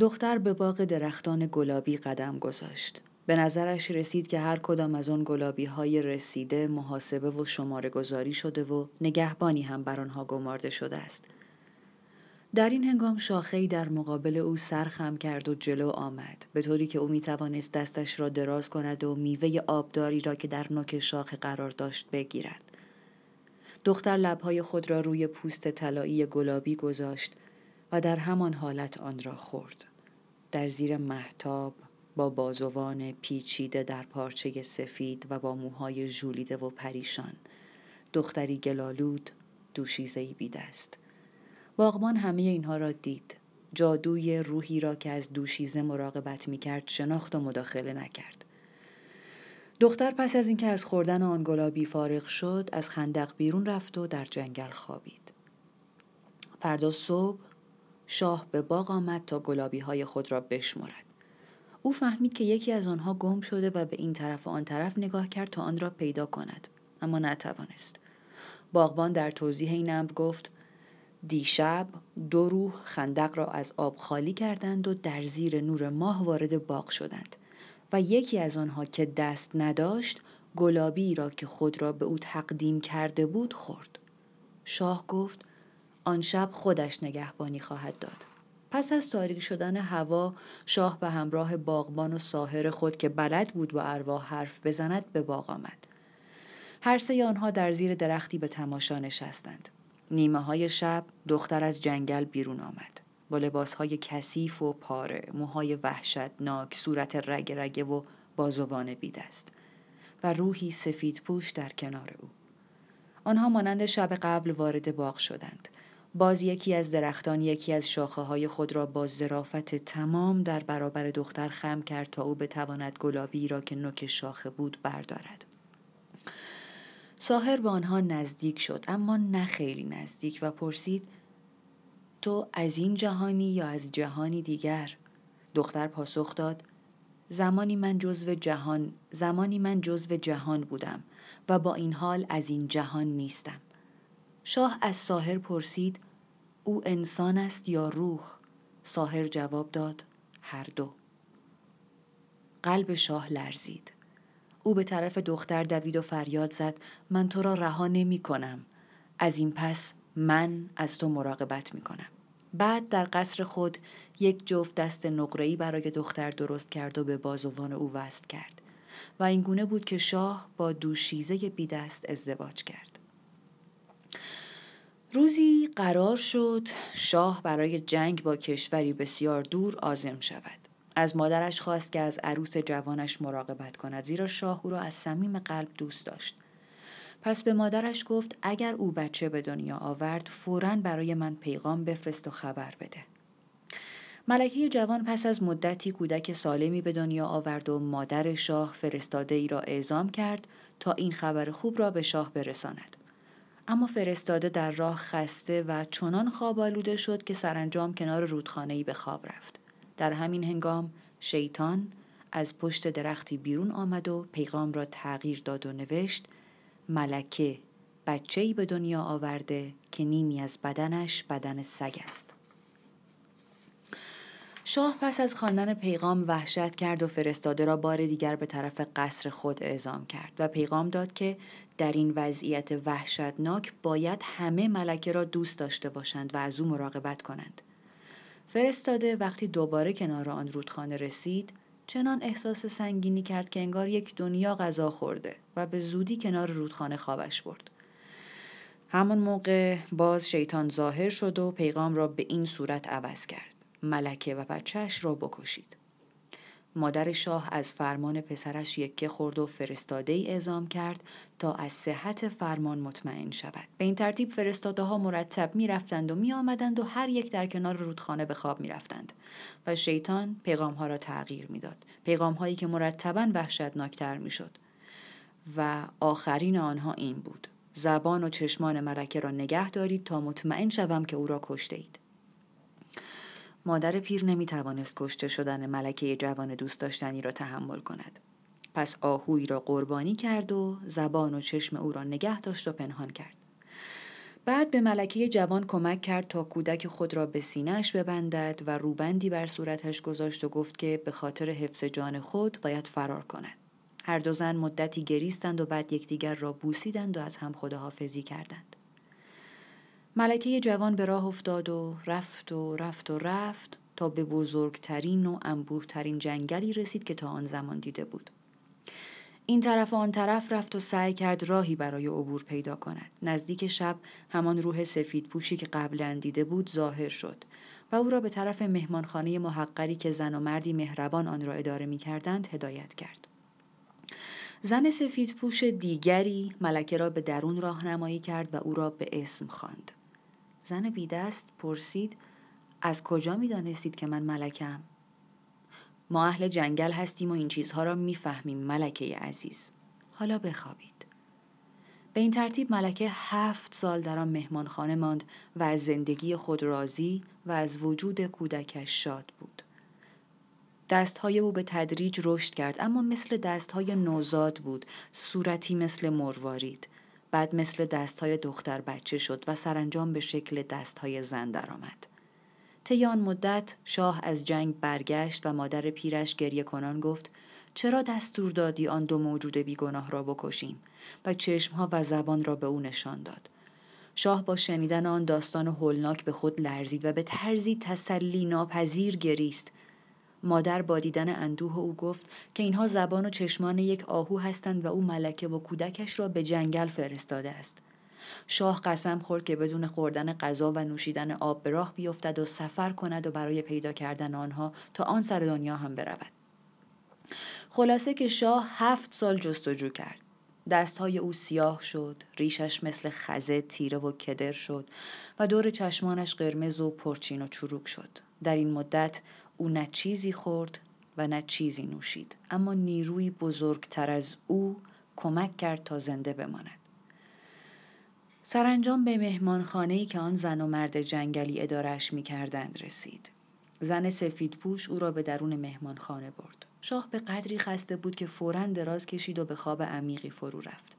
دختر به باغ درختان گلابی قدم گذاشت. به نظرش رسید که هر کدام از آن گلابی های رسیده محاسبه و شماره گذاری شده و نگهبانی هم بر آنها گمارده شده است. در این هنگام شاخهای در مقابل او سرخم کرد و جلو آمد به طوری که او می توانست دستش را دراز کند و میوه آبداری را که در نوک شاخه قرار داشت بگیرد. دختر لبهای خود را روی پوست طلایی گلابی گذاشت و در همان حالت آن را خورد. در زیر محتاب با بازوان پیچیده در پارچه سفید و با موهای ژولیده و پریشان دختری گلالود دوشیزهای بیدست. باغبان همه اینها را دید. جادوی روحی را که از دوشیزه مراقبت می کرد شناخت و مداخله نکرد. دختر پس از اینکه از خوردن آن گلابی فارغ شد از خندق بیرون رفت و در جنگل خوابید. فردا صبح شاه به باغ آمد تا گلابی های خود را بشمرد. او فهمید که یکی از آنها گم شده و به این طرف و آن طرف نگاه کرد تا آن را پیدا کند اما نتوانست. باغبان در توضیح این امر گفت دیشب دو روح خندق را از آب خالی کردند و در زیر نور ماه وارد باغ شدند و یکی از آنها که دست نداشت گلابی را که خود را به او تقدیم کرده بود خورد. شاه گفت آن شب خودش نگهبانی خواهد داد. پس از تاریک شدن هوا شاه به همراه باغبان و ساهر خود که بلد بود با ارواح حرف بزند به باغ آمد. هر سه آنها در زیر درختی به تماشا نشستند. نیمه های شب دختر از جنگل بیرون آمد. با لباس های کثیف و پاره موهای وحشتناک صورت رگ رگه و بازوان بیدست و روحی سفید پوش در کنار او. آنها مانند شب قبل وارد باغ شدند. باز یکی از درختان یکی از شاخه های خود را با ظرافت تمام در برابر دختر خم کرد تا او بتواند گلابی را که نوک شاخه بود بردارد. ساهر به آنها نزدیک شد اما نه خیلی نزدیک و پرسید تو از این جهانی یا از جهانی دیگر؟ دختر پاسخ داد زمانی من جزو جهان زمانی من جزو جهان بودم و با این حال از این جهان نیستم شاه از ساهر پرسید او انسان است یا روح؟ ساهر جواب داد هر دو. قلب شاه لرزید. او به طرف دختر دوید و فریاد زد من تو را رها نمی کنم. از این پس من از تو مراقبت می کنم. بعد در قصر خود یک جفت دست نقره‌ای برای دختر درست کرد و به بازوان او وست کرد. و این گونه بود که شاه با دوشیزه بیدست ازدواج کرد. روزی قرار شد شاه برای جنگ با کشوری بسیار دور آزم شود. از مادرش خواست که از عروس جوانش مراقبت کند زیرا شاه او را از صمیم قلب دوست داشت. پس به مادرش گفت اگر او بچه به دنیا آورد فورا برای من پیغام بفرست و خبر بده. ملکه جوان پس از مدتی کودک سالمی به دنیا آورد و مادر شاه فرستاده ای را اعزام کرد تا این خبر خوب را به شاه برساند. اما فرستاده در راه خسته و چنان خواب آلوده شد که سرانجام کنار رودخانه ای به خواب رفت. در همین هنگام شیطان از پشت درختی بیرون آمد و پیغام را تغییر داد و نوشت ملکه بچه ای به دنیا آورده که نیمی از بدنش بدن سگ است. شاه پس از خواندن پیغام وحشت کرد و فرستاده را بار دیگر به طرف قصر خود اعزام کرد و پیغام داد که در این وضعیت وحشتناک باید همه ملکه را دوست داشته باشند و از او مراقبت کنند. فرستاده وقتی دوباره کنار آن رودخانه رسید چنان احساس سنگینی کرد که انگار یک دنیا غذا خورده و به زودی کنار رودخانه خوابش برد. همان موقع باز شیطان ظاهر شد و پیغام را به این صورت عوض کرد. ملکه و بچهش را بکشید. مادر شاه از فرمان پسرش یکه خورد و فرستاده ای اعزام کرد تا از صحت فرمان مطمئن شود. به این ترتیب فرستاده ها مرتب می رفتند و می آمدند و هر یک در کنار رودخانه به خواب می رفتند و شیطان پیغام ها را تغییر می داد. پیغام هایی که مرتبا وحشتناکتر می شد. و آخرین آنها این بود. زبان و چشمان ملکه را نگه دارید تا مطمئن شوم که او را کشته اید. مادر پیر نمی توانست کشته شدن ملکه جوان دوست داشتنی را تحمل کند. پس آهوی را قربانی کرد و زبان و چشم او را نگه داشت و پنهان کرد. بعد به ملکه جوان کمک کرد تا کودک خود را به سینهش ببندد و روبندی بر صورتش گذاشت و گفت که به خاطر حفظ جان خود باید فرار کند. هر دو زن مدتی گریستند و بعد یکدیگر را بوسیدند و از هم خداحافظی کردند. ملکه جوان به راه افتاد و رفت و رفت و رفت تا به بزرگترین و انبوهترین جنگلی رسید که تا آن زمان دیده بود. این طرف و آن طرف رفت و سعی کرد راهی برای عبور پیدا کند. نزدیک شب همان روح سفید پوشی که قبلا دیده بود ظاهر شد و او را به طرف مهمانخانه محقری که زن و مردی مهربان آن را اداره می کردند هدایت کرد. زن سفید پوش دیگری ملکه را به درون راهنمایی کرد و او را به اسم خواند. زن بیدست پرسید از کجا می دانستید که من ملکم؟ ما اهل جنگل هستیم و این چیزها را می‌فهمیم ملکه عزیز. حالا بخوابید. به این ترتیب ملکه هفت سال در آن مهمانخانه ماند و از زندگی خود راضی و از وجود کودکش شاد بود. دستهای او به تدریج رشد کرد اما مثل دستهای نوزاد بود صورتی مثل مروارید. بعد مثل دستهای دختر بچه شد و سرانجام به شکل دستهای زن درآمد. طی آن مدت شاه از جنگ برگشت و مادر پیرش گریه کنان گفت چرا دستور دادی آن دو موجود بیگناه را بکشیم؟ و چشمها و زبان را به او نشان داد. شاه با شنیدن آن داستان هولناک به خود لرزید و به طرزی تسلی ناپذیر گریست. مادر با دیدن اندوه او گفت که اینها زبان و چشمان یک آهو هستند و او ملکه و کودکش را به جنگل فرستاده است. شاه قسم خورد که بدون خوردن غذا و نوشیدن آب به راه بیفتد و سفر کند و برای پیدا کردن آنها تا آن سر دنیا هم برود. خلاصه که شاه هفت سال جستجو کرد. دستهای او سیاه شد ریشش مثل خزه تیره و کدر شد و دور چشمانش قرمز و پرچین و چروک شد. در این مدت او نه چیزی خورد و نه چیزی نوشید اما نیروی بزرگتر از او کمک کرد تا زنده بماند سرانجام به مهمانخانه‌ای که آن زن و مرد جنگلی ادارش می کردند رسید. زن سفید پوش او را به درون مهمانخانه برد. شاه به قدری خسته بود که فورا دراز کشید و به خواب عمیقی فرو رفت.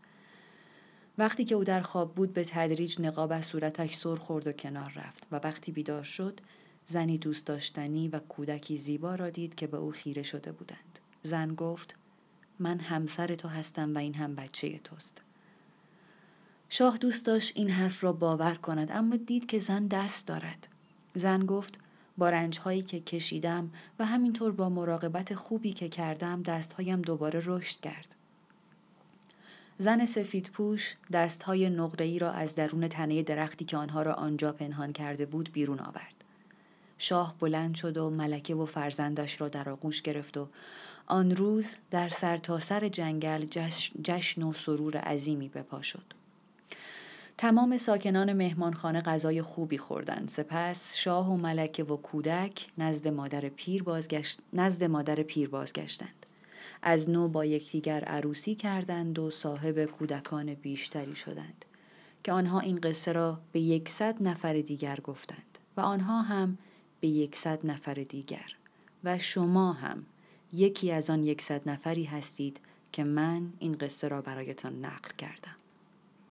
وقتی که او در خواب بود به تدریج نقاب از صورتش سر خورد و کنار رفت و وقتی بیدار شد زنی دوست داشتنی و کودکی زیبا را دید که به او خیره شده بودند. زن گفت من همسر تو هستم و این هم بچه توست. شاه دوست داشت این حرف را باور کند اما دید که زن دست دارد. زن گفت با رنجهایی که کشیدم و همینطور با مراقبت خوبی که کردم دستهایم دوباره رشد کرد. زن سفید پوش دستهای نقره‌ای را از درون تنه درختی که آنها را آنجا پنهان کرده بود بیرون آورد. شاه بلند شد و ملکه و فرزندش را در آغوش گرفت و آن روز در سرتاسر سر جنگل جشن و سرور عظیمی بپا شد. تمام ساکنان مهمانخانه غذای خوبی خوردند سپس شاه و ملکه و کودک نزد مادر پیر بازگشت نزد مادر پیر بازگشتند از نو با یکدیگر عروسی کردند و صاحب کودکان بیشتری شدند که آنها این قصه را به یکصد نفر دیگر گفتند و آنها هم به یکصد نفر دیگر و شما هم یکی از آن یکصد نفری هستید که من این قصه را برایتان نقل کردم.